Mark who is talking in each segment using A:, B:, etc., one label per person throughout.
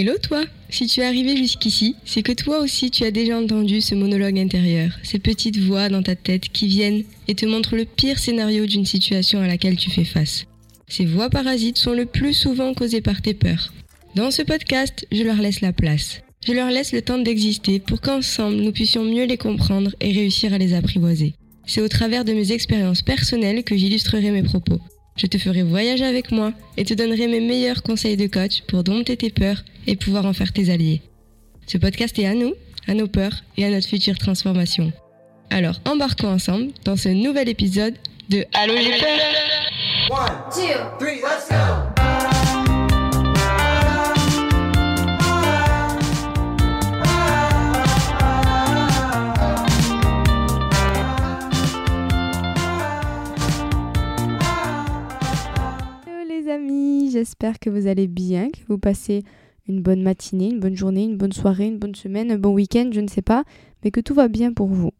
A: Hello toi Si tu es arrivé jusqu'ici, c'est que toi aussi tu as déjà entendu ce monologue intérieur, ces petites voix dans ta tête qui viennent et te montrent le pire scénario d'une situation à laquelle tu fais face. Ces voix parasites sont le plus souvent causées par tes peurs. Dans ce podcast, je leur laisse la place. Je leur laisse le temps d'exister pour qu'ensemble nous puissions mieux les comprendre et réussir à les apprivoiser. C'est au travers de mes expériences personnelles que j'illustrerai mes propos. Je te ferai voyager avec moi et te donnerai mes meilleurs conseils de coach pour dompter tes peurs et pouvoir en faire tes alliés. Ce podcast est à nous, à nos peurs et à notre future transformation. Alors embarquons ensemble dans ce nouvel épisode de Allô j'ai peur
B: One, two, three, let's go!
C: J'espère que vous allez bien, que vous passez une bonne matinée, une bonne journée, une bonne soirée, une bonne semaine, un bon week-end, je ne sais pas, mais que tout va bien pour vous.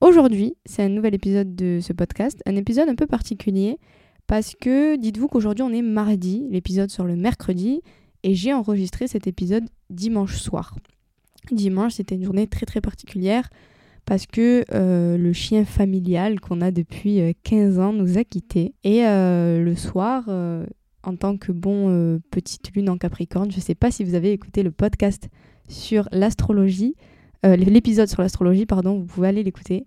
C: Aujourd'hui, c'est un nouvel épisode de ce podcast, un épisode un peu particulier parce que dites-vous qu'aujourd'hui on est mardi, l'épisode sort le mercredi et j'ai enregistré cet épisode dimanche soir. Dimanche, c'était une journée très très particulière parce que euh, le chien familial qu'on a depuis euh, 15 ans nous a quittés. Et euh, le soir, euh, en tant que bon euh, petite lune en Capricorne, je ne sais pas si vous avez écouté le podcast sur l'astrologie, euh, l'épisode sur l'astrologie, pardon, vous pouvez aller l'écouter.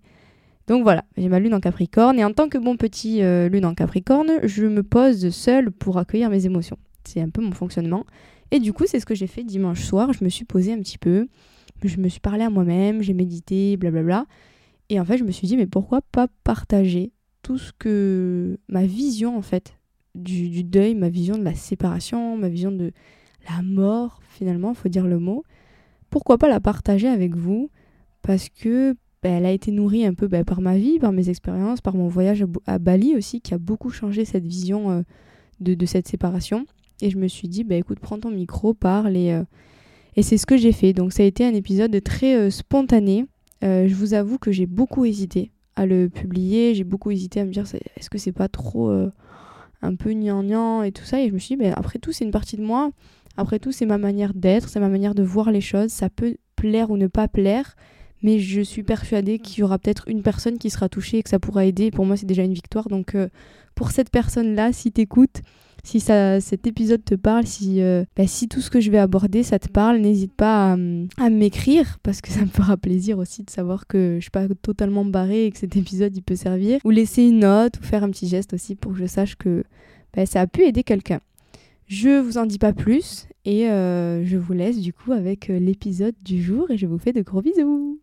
C: Donc voilà, j'ai ma lune en Capricorne et en tant que bon petit euh, lune en Capricorne, je me pose seule pour accueillir mes émotions. C'est un peu mon fonctionnement. Et du coup, c'est ce que j'ai fait dimanche soir. Je me suis posée un petit peu, je me suis parlé à moi-même, j'ai médité, blablabla. Et en fait, je me suis dit, mais pourquoi pas partager tout ce que. ma vision, en fait, du, deuil, ma vision de la séparation, ma vision de la mort, finalement, faut dire le mot. Pourquoi pas la partager avec vous? Parce que bah, elle a été nourrie un peu bah, par ma vie, par mes expériences, par mon voyage à, Bali aussi, qui a beaucoup changé cette vision euh, de, cette séparation. Et je me suis dit, bah, écoute, prends ton micro, parle. Et, euh, et c'est ce que j'ai fait. Donc ça a été un épisode très euh, spontané. Je vous avoue que j'ai beaucoup hésité à le publier. J'ai beaucoup hésité à me dire, est-ce que c'est pas trop un peu gnangnan et tout ça. Et je me suis dit, bah, après tout, c'est une partie de moi. Après tout, c'est ma manière d'être, c'est ma manière de voir les choses. Ça peut plaire ou ne pas plaire. Mais je suis persuadée qu'il y aura peut-être une personne qui sera touchée et que ça pourra aider. Pour moi, c'est déjà une victoire. Donc, euh, pour cette personne-là, si t'écoutes, si ça, cet épisode te parle, si, euh, bah, si tout ce que je vais aborder, ça te parle, n'hésite pas à, m'écrire parce que ça me fera plaisir aussi de savoir que je suis pas totalement barrée et que cet épisode il peut servir. Ou laisser une note ou faire un petit geste aussi pour que je sache que bah, ça a pu aider quelqu'un. Je vous en dis pas plus et euh, je vous laisse du coup avec euh, l'épisode du jour et je vous fais de gros bisous.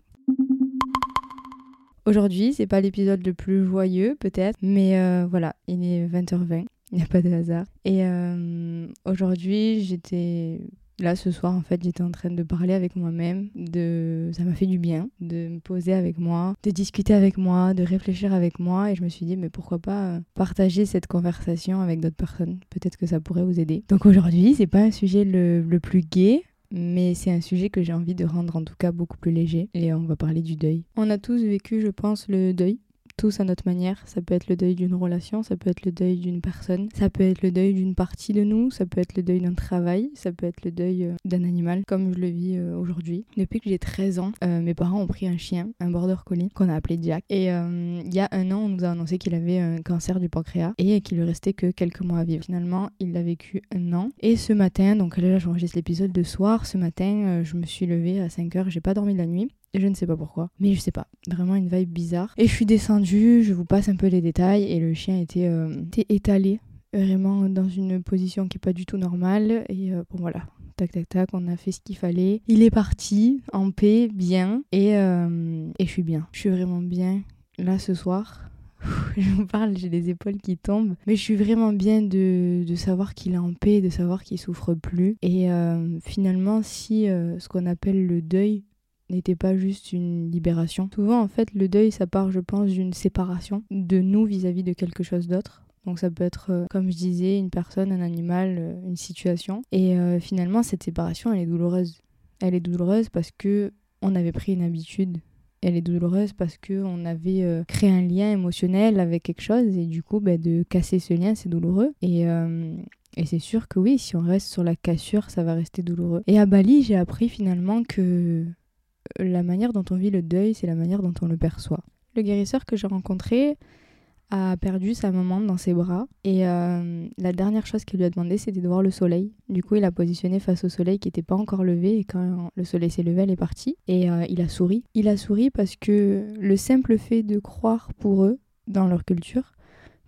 C: Aujourd'hui, c'est pas l'épisode le plus joyeux peut-être, mais euh, voilà, il est 20h20, il n'y a pas de hasard. Et euh, aujourd'hui, j'étais là ce soir en fait, j'étais en train de parler avec moi-même, de ça m'a fait du bien de me poser avec moi, de discuter avec moi, de réfléchir avec moi et je me suis dit mais pourquoi pas euh, partager cette conversation avec d'autres personnes, peut-être que ça pourrait vous aider. Donc aujourd'hui, c'est pas un sujet le, le plus gai, mais c'est un sujet que j'ai envie de rendre en tout cas beaucoup plus léger et on va parler du deuil. On a tous vécu, je pense, le deuil. Tous à notre manière. Ça peut être le deuil d'une relation, ça peut être le deuil d'une personne, ça peut être le deuil d'une partie de nous, ça peut être le deuil d'un travail, ça peut être le deuil euh, d'un animal, comme je le vis euh, aujourd'hui. Depuis que j'ai 13 ans, euh, mes parents ont pris un chien, un border collie, qu'on a appelé Jack. Et il y a un an, on nous a annoncé qu'il avait un cancer du pancréas et qu'il lui restait que quelques mois à vivre. Finalement, il l'a vécu un an. Et ce matin, donc là, j'enregistre l'épisode de soir. Ce matin, je me suis levée à 5 heures, j'ai pas dormi la nuit. Je ne sais pas pourquoi. Mais je sais pas. Vraiment une vibe bizarre. Et je suis descendue, je vous passe un peu les détails. Et le chien était, euh, était étalé. Vraiment dans une position qui est pas du tout normale. Et euh, bon voilà. Tac tac tac, on a fait ce qu'il fallait. Il est parti en paix, bien. Et, euh, et je suis bien. Je suis vraiment bien. Là ce soir, je vous parle, j'ai les épaules qui tombent. Mais je suis vraiment bien de, de savoir qu'il est en paix, de savoir qu'il souffre plus. Et finalement, si ce qu'on appelle le deuil n'était pas juste une libération. Souvent, en fait, le deuil, ça part, je pense, d'une séparation de nous vis-à-vis de quelque chose d'autre. Donc ça peut être, euh, comme je disais, une personne, un animal, euh, une situation. Et euh, finalement, cette séparation, elle est douloureuse. Elle est douloureuse parce que on avait pris une habitude. Elle est douloureuse parce que on avait créé un lien émotionnel avec quelque chose et du coup, bah, de casser ce lien, c'est douloureux. Et, Et c'est sûr que oui, si on reste sur la cassure, ça va rester douloureux. Et à Bali, j'ai appris finalement que la manière dont on vit le deuil, c'est la manière dont on le perçoit. Le guérisseur que j'ai rencontré a perdu sa maman dans ses bras et euh, la dernière chose qu'il lui a demandé c'était de voir le soleil. Du coup il a positionné face au soleil qui n'était pas encore levé et quand le soleil s'est levé elle est partie et euh, il a souri. Il a souri parce que le simple fait de croire pour eux dans leur culture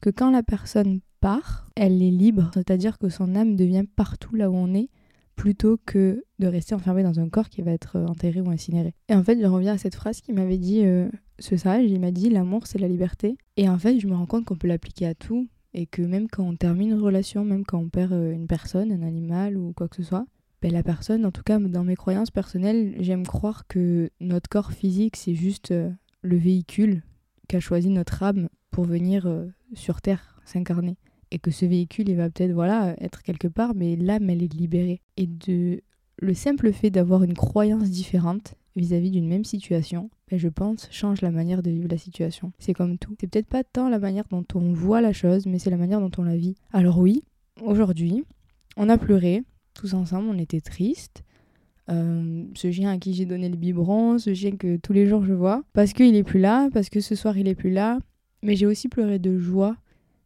C: que quand la personne part, elle est libre, c'est-à-dire que son âme devient partout là où on est plutôt que de rester enfermé dans un corps qui va être euh, enterré ou incinéré. Et en fait, je reviens à cette phrase qui m'avait dit euh, ce sage, il m'a dit l'amour c'est la liberté. Et en fait, je me rends compte qu'on peut l'appliquer à tout et que même quand on termine une relation, même quand on perd euh, une personne, un animal ou quoi que ce soit, ben, la personne, en tout cas dans mes croyances personnelles, j'aime croire que notre corps physique c'est juste le véhicule qu'a choisi notre âme pour venir sur Terre s'incarner et que ce véhicule il va peut-être voilà être quelque part mais l'âme elle est libérée. Et de le simple fait d'avoir une croyance différente vis-à-vis d'une même situation ben, je pense change la manière de vivre la situation. C'est comme tout. C'est peut-être pas tant la manière dont on voit la chose mais c'est la manière dont on la vit. Alors oui aujourd'hui on a pleuré tous ensemble on était tristes. Euh, ce chien à qui j'ai donné le biberon, ce chien que tous les jours je vois, parce qu'il est plus là, parce que ce soir il est plus là. Mais j'ai aussi pleuré de joie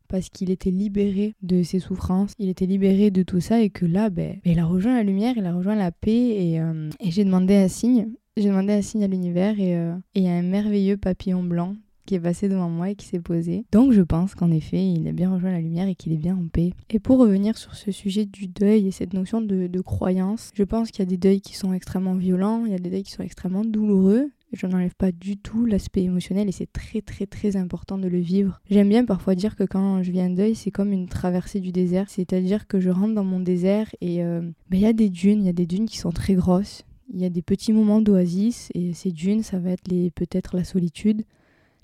C: parce qu'il était libéré de ses souffrances, il était libéré de tout ça et que là, ben, ben il a rejoint la lumière, il a rejoint la paix et, euh, j'ai demandé un signe. J'ai demandé un signe à l'univers et il y a un merveilleux papillon blanc qui est passé devant moi et qui s'est posé. Donc je pense qu'en effet, il a bien rejoint la lumière et qu'il est bien en paix. Et pour revenir sur ce sujet du deuil et cette notion de croyance, je pense qu'il y a des deuils qui sont extrêmement violents, il y a des deuils qui sont extrêmement douloureux, je n'enlève pas du tout l'aspect émotionnel et c'est très très très important de le vivre. J'aime bien parfois dire que quand je viens deuil, c'est comme une traversée du désert, c'est-à-dire que je rentre dans mon désert et euh, ben, il y a des dunes, il y a des dunes qui sont très grosses, il y a des petits moments d'oasis et ces dunes, ça va être les peut-être la solitude,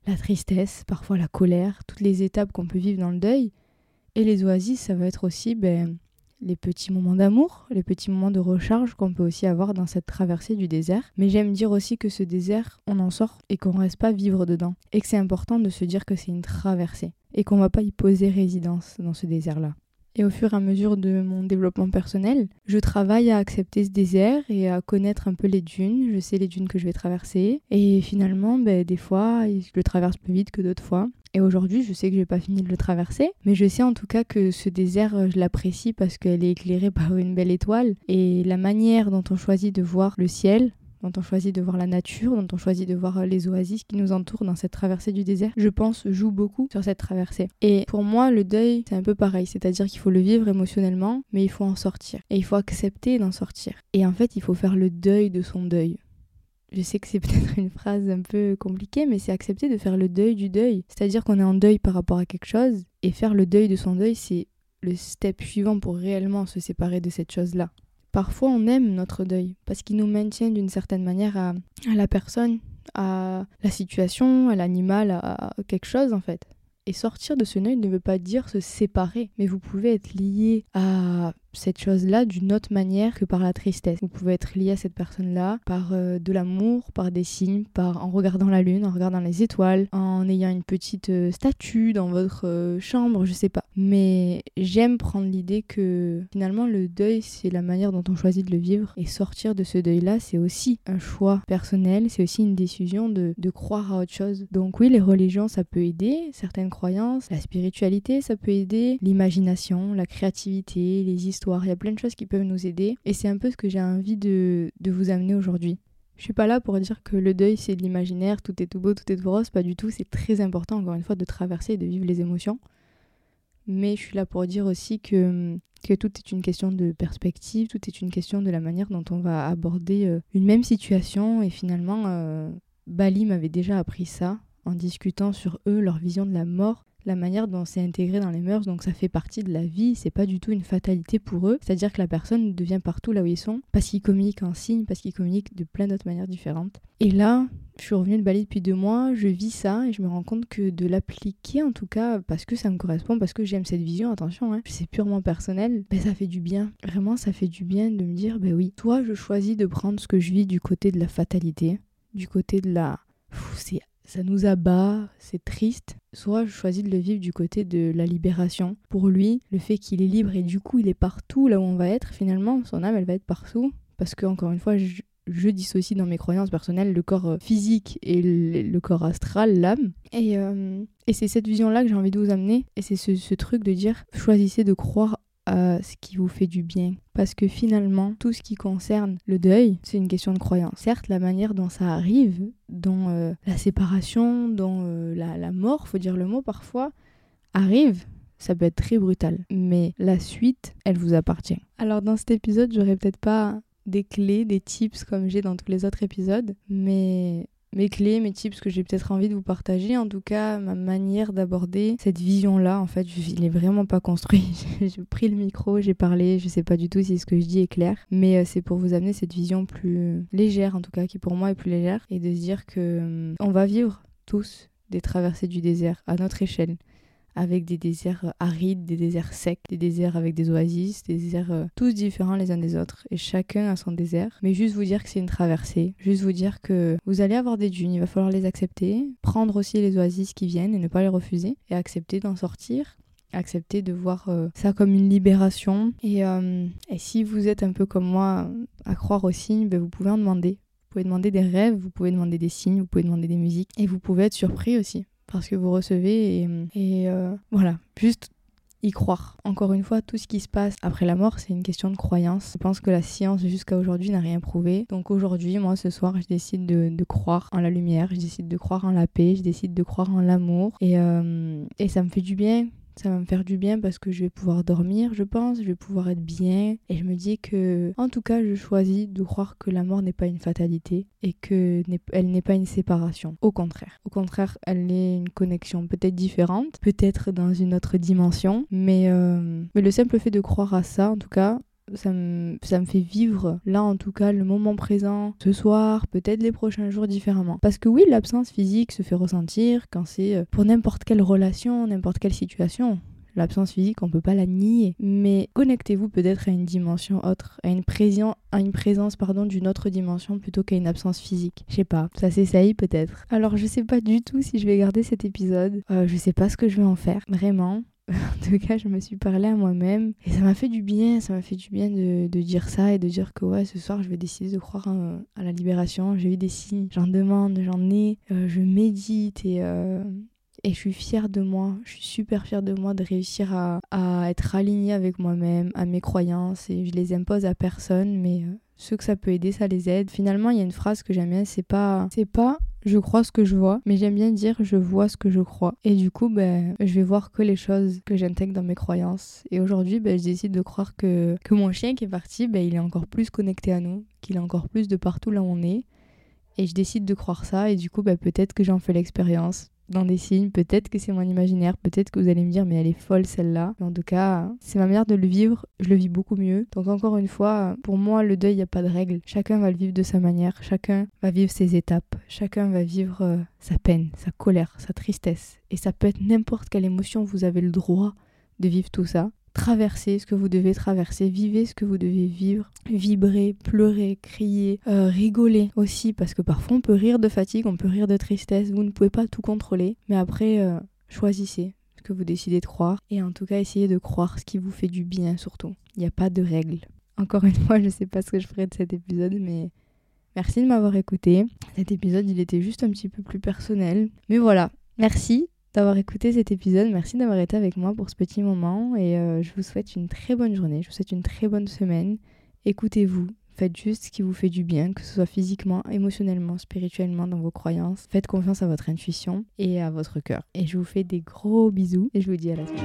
C: la tristesse, parfois la colère, toutes les étapes qu'on peut vivre dans le deuil. Et les oasis, ça va être aussi ben, les petits moments d'amour, les petits moments de recharge qu'on peut aussi avoir dans cette traversée du désert. Mais j'aime dire aussi que ce désert, on en sort et qu'on ne reste pas vivre dedans. Et que c'est important de se dire que c'est une traversée et qu'on va pas y poser résidence dans ce désert-là. Et au fur et à mesure de mon développement personnel, je travaille à accepter ce désert et à connaître un peu les dunes. Je sais les dunes que je vais traverser. Et finalement, ben, des fois, je le traverse plus vite que d'autres fois. Et aujourd'hui, je sais que je n'ai pas fini de le traverser, mais je sais en tout cas que ce désert, euh, je l'apprécie parce qu'elle est éclairée par une belle étoile. Et la manière dont on choisit de voir le ciel, dont on choisit de voir la nature, dont on choisit de voir euh, les oasis qui nous entourent dans cette traversée du désert, je pense, joue beaucoup sur cette traversée. Et pour moi, le deuil, c'est un peu pareil, c'est-à-dire qu'il faut le vivre émotionnellement, mais il faut en sortir. Et il faut accepter d'en sortir. Et en fait, il faut faire le deuil de son deuil. Je sais que c'est peut-être une phrase un peu compliquée, mais c'est accepter de faire le deuil du deuil. C'est-à-dire qu'on est en deuil par rapport à quelque chose, et faire le deuil de son deuil, c'est le step suivant pour réellement se séparer de cette chose-là. Parfois, on aime notre deuil, parce qu'il nous maintient d'une certaine manière à, à, la personne, à la situation, à l'animal, à quelque chose en fait. Et sortir de ce deuil ne veut pas dire se séparer, mais vous pouvez être lié à cette chose-là d'une autre manière que par la tristesse. Vous pouvez être lié à cette personne-là par euh, de l'amour, par des signes, en regardant la lune, en regardant les étoiles, en ayant une petite euh, statue dans votre euh, chambre, je sais pas. Mais j'aime prendre l'idée que finalement le deuil, c'est la manière dont on choisit de le vivre et sortir de ce deuil-là, c'est aussi un choix personnel, c'est aussi une décision de croire à autre chose. Donc oui, les religions, ça peut aider, certaines croyances, la spiritualité, ça peut aider, l'imagination, la créativité, les histoires il y a plein de choses qui peuvent nous aider. Et c'est un peu ce que j'ai envie de, vous amener aujourd'hui. Je suis pas là pour dire que le deuil c'est de l'imaginaire, tout est tout beau, tout est tout rose, pas du tout. C'est très important, encore une fois, de traverser et de vivre les émotions. Mais je suis là pour dire aussi que, que tout est une question de perspective, tout est une question de la manière dont on va aborder euh, une même situation. Et finalement, euh, Bali m'avait déjà appris ça en discutant sur eux, leur vision de la mort la manière dont c'est intégré dans les mœurs, donc ça fait partie de la vie, c'est pas du tout une fatalité pour eux, c'est-à-dire que la personne devient partout là où ils sont, parce qu'ils communiquent en signes, parce qu'ils communiquent de plein d'autres manières différentes. Et là, je suis revenue de Bali depuis deux mois, je vis ça et je me rends compte que de l'appliquer en tout cas, parce que ça me correspond, parce que j'aime cette vision, attention, hein, c'est purement personnel, ben ça fait du bien. Vraiment, ça fait du bien de me dire, ben oui, toi je choisis de prendre ce que je vis du côté de la fatalité, du côté de la... C'est ça nous abat, c'est triste, soit je choisis de le vivre du côté de la libération. Pour lui, le fait qu'il est libre et du coup il est partout là où on va être, finalement, son âme elle va être partout. Parce que, encore une fois, je, je dissocie dans mes croyances personnelles le corps euh, physique et le, corps astral, l'âme. Et, euh, et c'est cette vision-là que j'ai envie de vous amener. Et c'est ce, ce truc de dire choisissez de croire à ce qui vous fait du bien. Parce que finalement, tout ce qui concerne le deuil, c'est une question de croyance. Certes, la manière dont ça arrive, dont euh, la séparation, dont la, la mort, faut dire le mot parfois, arrive, ça peut être très brutal. Mais la suite, elle vous appartient. Alors dans cet épisode, j'aurais peut-être pas des clés, des tips comme j'ai dans tous les autres épisodes, mais mes clés, mes tips que j'ai peut-être envie de vous partager, en tout cas ma manière d'aborder cette vision-là, en fait, il n'est vraiment pas construit. j'ai pris le micro, j'ai parlé, je sais pas du tout si ce que je dis est clair, mais euh, c'est pour vous amener cette vision plus légère, en tout cas, qui pour moi est plus légère, et de se dire que hum, on va vivre tous des traversées du désert à notre échelle avec des déserts arides, des déserts secs, des déserts avec des oasis, des déserts euh, tous différents les uns des autres et chacun a son désert. Mais juste vous dire que c'est une traversée, juste vous dire que vous allez avoir des dunes, il va falloir les accepter, prendre aussi les oasis qui viennent et ne pas les refuser et accepter d'en sortir accepter de voir euh, ça comme une libération. Et, euh, et, si vous êtes un peu comme moi à croire aux signes, ben vous pouvez en demander. Vous pouvez demander des rêves, vous pouvez demander des signes, vous pouvez demander des musiques. Et vous pouvez être surpris aussi parce que vous recevez et, euh, voilà, juste y croire. Encore une fois, tout ce qui se passe après la mort, c'est une question de croyance. Je pense que la science jusqu'à aujourd'hui n'a rien prouvé. Donc aujourd'hui, moi ce soir, je décide de, croire en la lumière, je décide de croire en la paix, je décide de croire en l'amour. Et, euh, et ça me fait du bien ça va me faire du bien parce que je vais pouvoir dormir, je pense, je vais pouvoir être bien. Et je me dis que, en tout cas, je choisis de croire que la mort n'est pas une fatalité et que elle n'est pas une séparation. Au contraire. Au contraire, elle est une connexion peut-être différente, peut-être dans une autre dimension. Mais, euh, mais le simple fait de croire à ça, en tout cas, ça me, fait vivre là en tout cas le moment présent, ce soir, peut-être les prochains jours différemment. Parce que oui, l'absence physique se fait ressentir quand c'est euh, pour n'importe quelle relation, n'importe quelle situation. L'absence physique, on peut pas la nier. Mais connectez-vous peut-être à une dimension autre, à une, présence, à une présence pardon d'une autre dimension plutôt qu'à une absence physique. Je sais pas, ça s'essaye peut-être. Alors je sais pas du tout si je vais garder cet épisode. Euh, je sais pas ce que je vais en faire, vraiment. en tout cas, je me suis parlé à moi-même et ça m'a fait du bien, ça m'a fait du bien de, dire ça et de dire que ouais, ce soir, je vais décider de croire à la libération. J'ai eu des signes, j'en demande, j'en ai, euh, je médite et, euh, et je suis fière de moi. Je suis super fière de moi de réussir à, être alignée avec moi-même, à mes croyances et je les impose à personne, mais euh, ceux que ça peut aider, ça les aide. Finalement, il y a une phrase que j'aime bien, c'est pas, c'est pas je crois ce que je vois, mais j'aime bien dire je vois ce que je crois. Et du coup, ben, je vais voir que les choses que j'intègre dans mes croyances. Et aujourd'hui, ben, je décide de croire que, mon chien qui est parti, ben, il est encore plus connecté à nous, qu'il est encore plus de partout là où on est. Et je décide de croire ça, et du coup, ben, peut-être que j'en fais l'expérience dans des signes. Peut-être que c'est mon imaginaire, peut-être que vous allez me dire mais elle est folle celle-là. En tout cas, c'est ma manière de le vivre, je le vis beaucoup mieux. Donc encore une fois, pour moi le deuil, il n'y a pas de règle. Chacun va le vivre de sa manière, chacun va vivre ses étapes, chacun va vivre euh, sa peine, sa colère, sa tristesse. Et ça peut être n'importe quelle émotion, vous avez le droit de vivre tout ça traversez ce que vous devez traverser, vivez ce que vous devez vivre, vibrer, pleurer, crier, euh, rigoler aussi, parce que parfois on peut rire de fatigue, on peut rire de tristesse, vous ne pouvez pas tout contrôler, mais après, euh, choisissez ce que vous décidez de croire, et en tout cas, essayez de croire ce qui vous fait du bien surtout. Il n'y a pas de règles. Encore une fois, je ne sais pas ce que je ferai de cet épisode, mais merci de m'avoir écouté. Cet épisode, il était juste un petit peu plus personnel. Mais voilà, merci d'avoir écouté cet épisode. Merci d'avoir été avec moi pour ce petit moment et euh, je vous souhaite une très bonne journée, je vous souhaite une très bonne semaine. Écoutez-vous, faites juste ce qui vous fait du bien, que ce soit physiquement, émotionnellement, spirituellement, dans vos croyances. Faites confiance à votre intuition et à votre cœur. Et je vous fais des gros bisous et je vous dis à la semaine.